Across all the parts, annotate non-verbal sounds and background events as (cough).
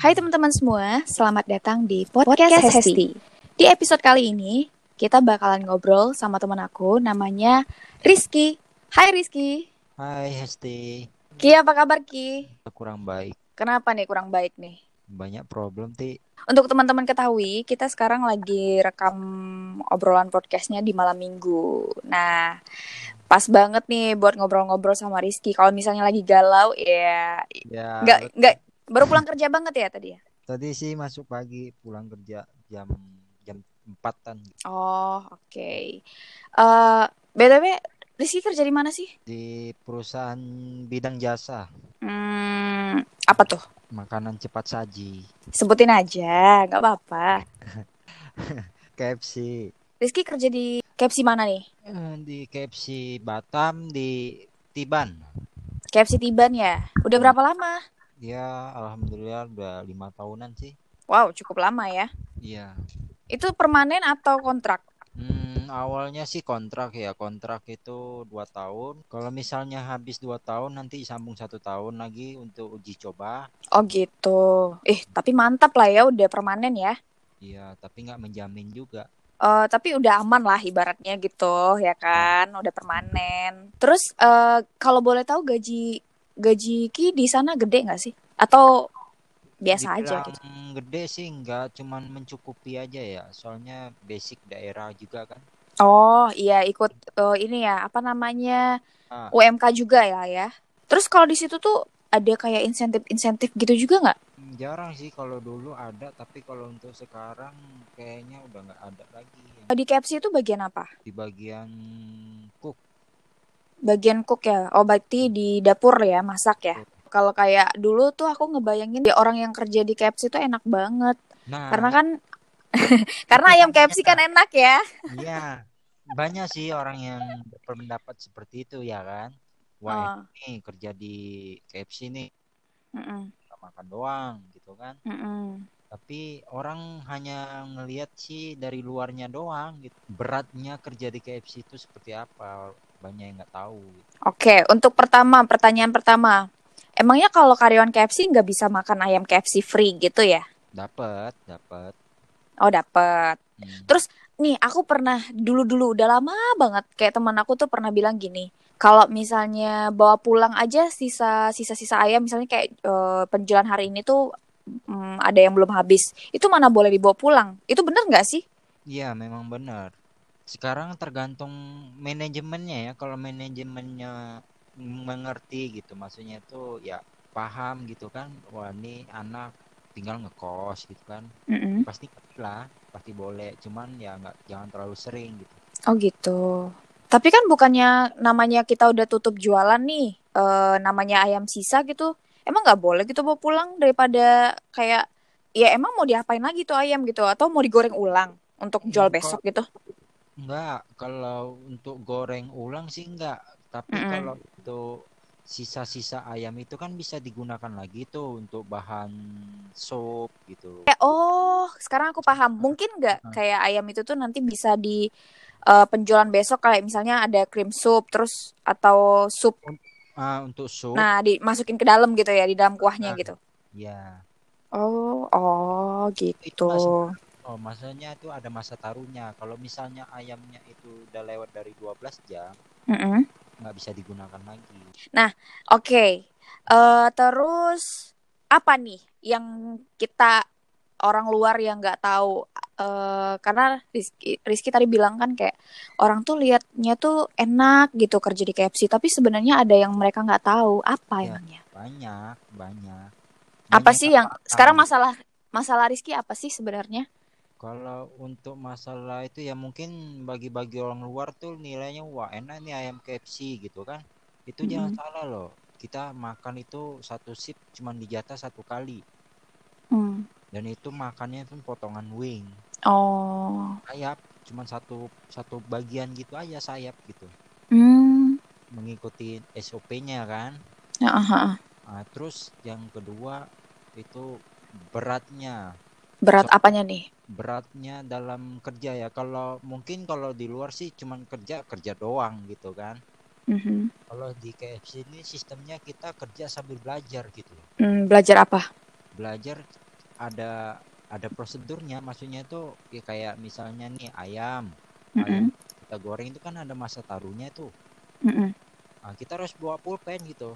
Hai teman-teman semua, selamat datang di Podcast Hesti. Di episode kali ini, kita bakalan ngobrol sama teman aku namanya Rizky. Hai Rizky. Hai Hesti, Ki, apa kabar Ki? kurang baik. Kenapa nih kurang baik nih? Banyak problem ti. Untuk teman-teman ketahui, kita sekarang lagi rekam obrolan podcastnya di malam minggu. Nah, pas banget nih buat ngobrol-ngobrol sama Rizky. Kalau misalnya lagi galau, ya Ya, nggak nggak baru pulang kerja banget ya tadi ya? tadi sih masuk pagi pulang kerja jam jam empatan Oh, oke. Eh, btw, Rizky kerja di mana sih? di perusahaan bidang jasa Hmm, apa tuh? makanan cepat saji Sebutin aja, nggak apa-apa. (laughs) KFC Rizky kerja di KFC mana nih? Eh, di KFC Batam di Tiban. KFC Tiban ya? Udah berapa lama? Ya alhamdulillah udah lima tahunan sih. Wow, cukup lama ya. Iya. Itu permanen atau kontrak? Hmm, awalnya sih kontrak ya kontrak itu dua tahun. Kalau misalnya habis dua tahun nanti sambung satu tahun lagi untuk uji coba. Oh gitu. Eh, tapi mantap lah ya, udah permanen ya. Iya, tapi nggak menjamin juga. Eh, tapi udah aman lah ibaratnya gitu, ya kan? Udah permanen. Terus eh, kalau boleh tahu gaji gaji Ki di sana gede nggak sih? Atau biasa aja gitu? Dibilang gede sih nggak, cuman mencukupi aja ya. Soalnya basic daerah juga kan. Oh iya ikut eh, ini ya apa namanya Ah. UMK juga ya ya. Terus kalau di situ tuh ada kayak insentif-insentif gitu juga nggak? Jarang sih kalau dulu ada, tapi kalau untuk sekarang kayaknya udah nggak ada lagi. Di KFC itu bagian apa? Di bagian cook. Bagian cook ya. Oh berarti di dapur ya masak ya. Kalau kayak dulu tuh aku ngebayangin ya orang yang kerja di KFC tuh enak banget. Nah, Karena kan (laughs) karena ayam KFC kan enak ya. iya banyak sih orang yang berpendapat seperti itu ya kan. Wah, Oh, ini kerja di KFC nih mm-mm, nggak makan doang gitu kan. mm-mm. Tapi orang hanya ngelihat sih dari luarnya doang gitu. Beratnya kerja di KFC itu seperti apa? Banyak yang nggak tahu. gitu. Oke, untuk pertama pertanyaan pertama. Emangnya kalau karyawan KFC nggak bisa makan ayam KFC free gitu ya? Dapat, dapat. Oh dapet. Hmm. Terus nih aku pernah dulu-dulu udah lama banget kayak teman aku tuh pernah bilang gini. Kalau misalnya bawa pulang aja sisa sisa-sisa ayam misalnya kayak eh, penjualan hari ini tuh mm, ada yang belum habis. Itu mana boleh dibawa pulang? Itu bener nggak sih? Iya, memang benar. Sekarang tergantung manajemennya ya. Kalau manajemennya mengerti gitu, maksudnya itu ya paham gitu kan. Wah, ini anak tinggal ngekos gitu kan. Mm-mm. Pasti lah, pasti boleh. Cuman ya nggak jangan terlalu sering gitu. Oh gitu. Tapi kan bukannya namanya kita udah tutup jualan nih, eh, namanya ayam sisa gitu. Emang nggak boleh gitu bawa pulang daripada kayak ya emang mau diapain lagi tuh ayam gitu atau mau digoreng ulang untuk jual Hmm, besok gitu? Enggak, kalau untuk goreng ulang sih enggak. Tapi Mm-mm. kalau untuk sisa-sisa ayam itu kan bisa digunakan lagi tuh untuk bahan sup gitu. Eh, oh, sekarang aku paham. Mungkin nggak Nah, kayak ayam itu tuh nanti bisa di eh, penjualan besok kayak misalnya ada cream soup terus atau sup. ah, untuk sup, Nah, dimasukin ke dalam gitu ya, di dalam kuahnya nah, gitu. ya Oh, oh itu gitu. masih oh maksudnya itu ada masa taruhnya. Kalau misalnya ayamnya itu udah lewat dari 12 jam, Mm-mm. nggak bisa digunakan lagi. Nah, oke. Eh, terus apa nih yang kita orang luar yang nggak tahu? Eh, karena Rizky, Rizky tadi bilang kan kayak orang tuh liatnya tuh enak gitu kerja di KFC, tapi sebenarnya ada yang mereka nggak tahu. Apa Ya, emangnya? banyak, banyak. Apa Banyak sih yang yang nggak sekarang masalah masalah Rizky apa sih sebenarnya? Kalau untuk masalah itu ya mungkin bagi-bagi orang luar tuh nilainya wah enak nih ayam KFC gitu kan. Itu jangan Mm-mm. salah loh. Kita makan itu satu sip cuman dijatah satu kali Hmm. dan itu makannya pun potongan wing. Oh. Sayap cuman satu satu bagian gitu aja sayap gitu. Hmm. Mengikuti SOP-nya kan. Aha. Nah, terus yang kedua itu beratnya. Berat So, apanya nih? beratnya dalam kerja ya. Kalau mungkin kalau di luar sih cuman kerja kerja doang gitu kan. Mhm. Kalau di KFC ini sistemnya kita kerja sambil belajar gitu. Hmm, belajar apa? Belajar ada ada prosedurnya maksudnya itu ya kayak misalnya nih ayam Mm-mm. ayam kita goreng itu kan ada masa taruhnya tuh Mm-mm. nah, kita harus bawa pulpen gitu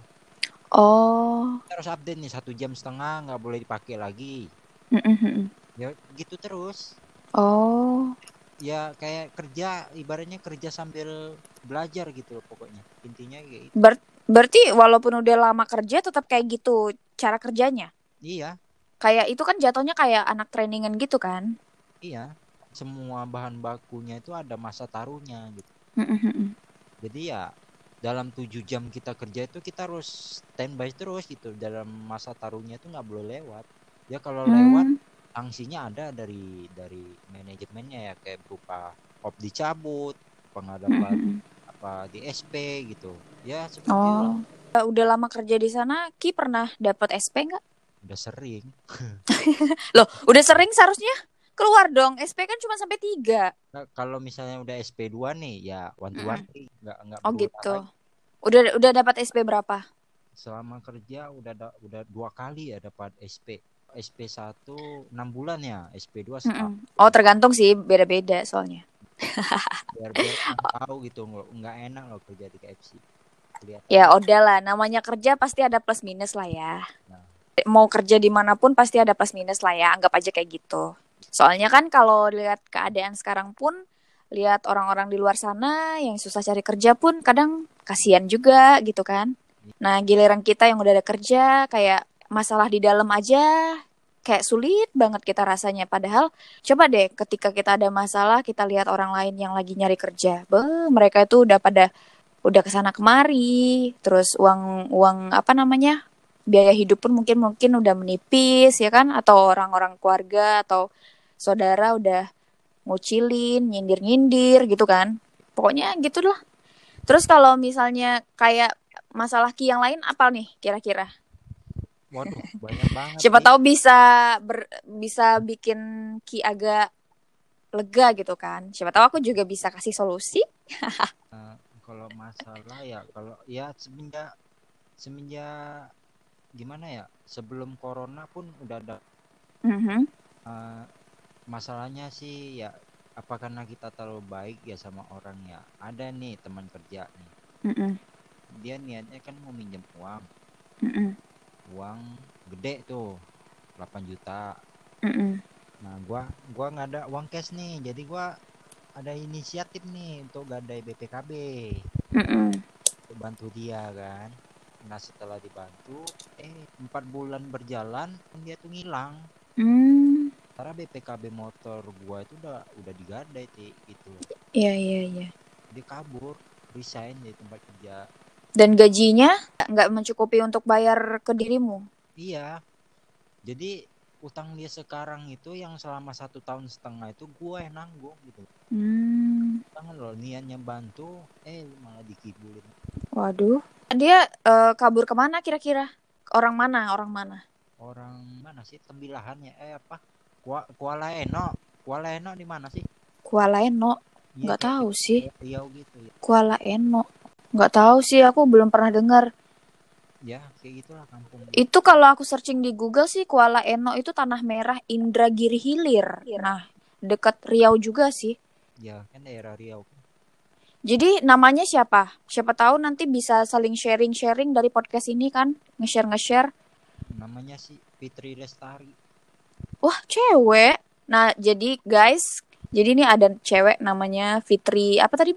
Oh. kita harus update nih satu jam setengah nggak boleh dipakai lagi Mm-mm. ya gitu terus Oh. ya kayak kerja ibaratnya kerja sambil belajar gitu loh pokoknya intinya kayak gitu. Ber- berarti walaupun udah lama kerja tetap kayak gitu cara kerjanya. iya Kayak itu kan jatuhnya kayak anak trainingan gitu kan. iya semua bahan bakunya itu ada masa taruhnya gitu mm-mm. jadi ya dalam tujuh jam kita kerja itu kita harus standby terus gitu dalam masa taruhnya itu nggak boleh lewat ya kalau lewat Hmm. sanksinya ada dari dari manajemennya ya kayak berupa op dicabut pengadapan Mm-mm. apa di SP gitu ya seperti itu. Oh. Udah lama kerja di sana, Ki pernah dapat SP nggak? udah sering (laughs) (laughs) Loh, udah sering seharusnya keluar dong. SP kan cuma sampai tiga. Nah, kalau misalnya udah SP2 nih ya wanti wanti nggak nggak Oh gitu. lagi. Udah udah dapat SP berapa? selama kerja udah da- udah dua kali ya dapat SP SP 1 6 bulan ya SP2 setahun Mm-mm. Oh tergantung sih, beda-beda soalnya. (laughs) biar tahu gitu nggak enak loh kerja di KFC lihat Ya udah lah, namanya kerja pasti ada plus minus lah ya. Nah. Mau kerja di mana pun pasti ada plus minus lah ya, anggap aja kayak gitu. Soalnya kan kalau lihat keadaan sekarang pun, lihat orang-orang di luar sana yang susah cari kerja pun kadang kasihan juga gitu kan. Nah giliran kita yang udah ada kerja, kayak masalah di dalam aja kayak sulit banget kita rasanya. Padahal coba deh ketika kita ada masalah, kita lihat orang lain yang lagi nyari kerja. Beuh, mereka itu udah pada udah ke sana kemari. Terus uang uang apa namanya biaya hidup pun mungkin mungkin udah menipis ya kan? Atau orang-orang keluarga atau saudara udah ngucilin nyindir nyindir gitu kan. Pokoknya gitulah. Terus kalau misalnya kayak masalah ki yang lain apa nih kira-kira waduh banyak banget siapa nih. tahu bisa ber, bisa bikin ki agak lega gitu kan siapa tahu aku juga bisa kasih solusi (laughs) Eh, kalau masalah ya kalau ya semenjak semenjak gimana ya sebelum corona pun udah ada Mhm. eh, masalahnya sih ya apa karena kita terlalu baik ya sama orang ya ada nih teman kerja nih Mhm. dia niatnya kan mau minjem uang Mhm. Uang gede tuh 8 juta Mhm. nah gua gua nggak ada uang cash nih jadi gua ada inisiatif nih untuk gadai BPKB Mhm. untuk bantu dia kan nah setelah dibantu eh empat bulan berjalan dia tuh ngilang Hmm. karena BPKB motor gua itu udah udah digadai Ti, gitu Iya, iya, iya. dia kabur resign dari tempat kerja Dan gajinya nggak mencukupi untuk bayar ke dirimu. iya jadi utang dia sekarang itu yang selama satu tahun setengah itu gua yang nanggung gitu Hmm. jangan loh niatnya bantu eh malah dikibulin Waduh. Dia eh, kabur ke mana kira-kira? Orang mana? Orang mana? orang mana sih tembilahannya eh apa Kua, Kuala Eno Kuala Eno di mana sih Kuala Eno. Iya, Nggak tahu di sih. Riau gitu ya Kuala Eno. Nggak tahu sih. Aku belum pernah dengar. ya kayak gitulah kampung Itu kalau aku searching di Google sih Kuala Eno itu tanah merah Indragiri Hilir. Nah, dekat Riau juga sih. ya kan daerah Riau Jadi namanya siapa? Siapa tahu nanti bisa saling sharing-sharing dari podcast ini kan, nge-share nge-share. namanya sih Fitri Lestari Wah, cewek. Nah, jadi guys, jadi ini ada cewek namanya Fitri apa tadi?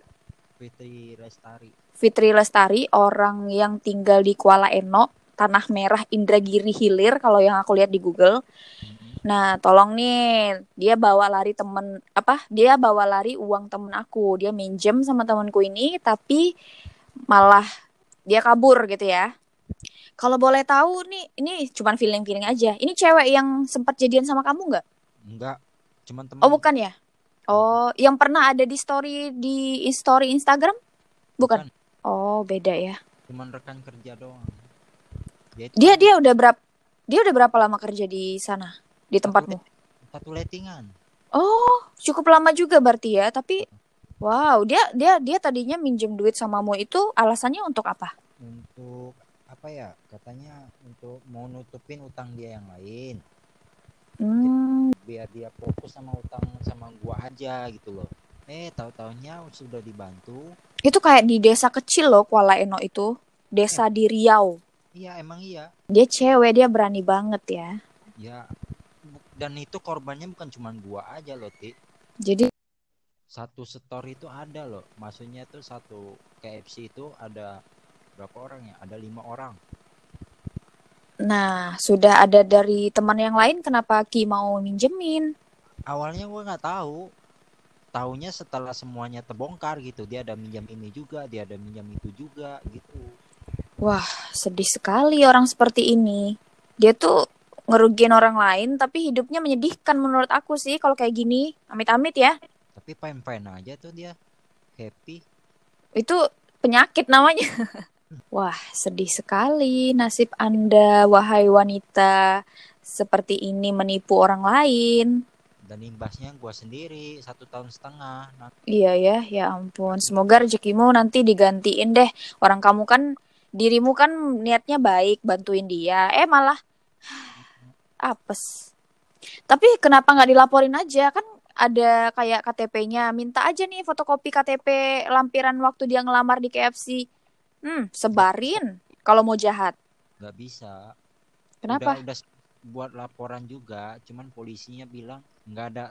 Fitri Lestari Fitri Lestari, orang yang tinggal di Kuala Eno, Tanah Merah Indragiri Hilir kalau yang aku lihat di Google. Nah, tolong nih, dia bawa lari temen apa? Dia bawa lari uang temen aku. Dia minjem sama temenku ini, tapi malah dia kabur gitu ya. Kalau boleh tahu nih, ini cuman feeling-feeling aja. Ini cewek yang sempat jadian sama kamu nggak? enggak cuman teman Oh, bukan ya? Oh, yang pernah ada di story di story Instagram? Bukan. Oh, beda ya. cuman rekan kerja doang. Dia itu Dia dia udah berapa dia udah berapa lama kerja di sana? Di tempatmu? satu lettingan. Oh, cukup lama juga berarti ya, tapi wow, dia dia dia tadinya minjem duit samamu itu alasannya untuk apa? untuk apa ya? Katanya untuk mau nutupin utang dia yang lain. Hmm, biar dia fokus sama utang sama gua aja gitu loh. Eh tahu taunya sudah dibantu itu kayak di desa kecil loh Kuala Eno itu. Desa di Riau. iya emang iya Dia cewek, dia berani banget ya. ya dan itu korbannya bukan cuma gua aja loh ti Jadi satu store itu ada loh maksudnya tuh satu KFC itu ada berapa orang ya ada lima orang Nah, sudah ada dari teman yang lain kenapa Ki mau minjemin? awalnya gua nggak tahu taunya setelah semuanya terbongkar gitu dia ada minjam ini juga dia ada minjam itu juga gitu Wah, sedih sekali orang seperti ini. Dia tuh ngerugiin orang lain tapi hidupnya menyedihkan menurut aku sih kalau kayak gini. Amit-amit ya. tapi fine fine aja tuh dia happy Itu penyakit namanya. (laughs) Wah, sedih sekali nasib Anda wahai wanita seperti ini menipu orang lain. Dan imbasnya gua sendiri satu tahun setengah nah, Iya ya, ya ampun. Semoga rezekimu nanti digantiin deh. Orang kamu kan dirimu kan niatnya baik bantuin dia. Eh malah apes. Tapi kenapa nggak dilaporin aja? Kan ada kayak KTP-nya. Minta aja nih fotokopi KTP lampiran waktu dia ngelamar di KFC. Hmm, sebarin kalau mau jahat. nggak bisa Kenapa? udah udah buat laporan juga cuman polisinya bilang nggak ada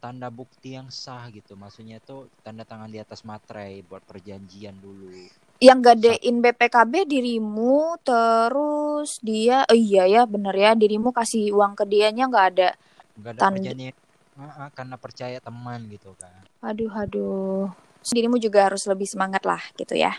tanda bukti yang sah gitu maksudnya tuh tanda tangan di atas materai buat perjanjian dulu Yang gadein BPKB dirimu, terus dia, oh iya ya bener ya, dirimu kasih uang ke dianya nggak ada nggak ada Tanda- perjanjian Ah, ah, karena percaya teman gitu kan Aduh, aduh. Dirimu juga harus lebih semangat lah gitu ya.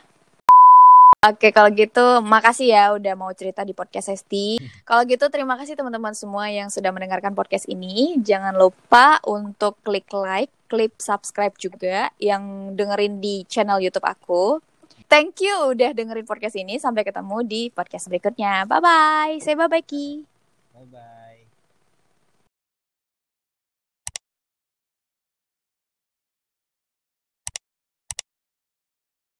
Oke, kalau gitu makasih ya udah mau cerita di podcast Esti. Kalau gitu terima kasih teman-teman semua yang sudah mendengarkan podcast ini. Jangan lupa untuk klik like, klik subscribe juga yang dengerin di channel YouTube aku. Thank you udah dengerin podcast ini. Sampai ketemu di podcast berikutnya. Bye-bye. Say bye-bye, Ki. bye bye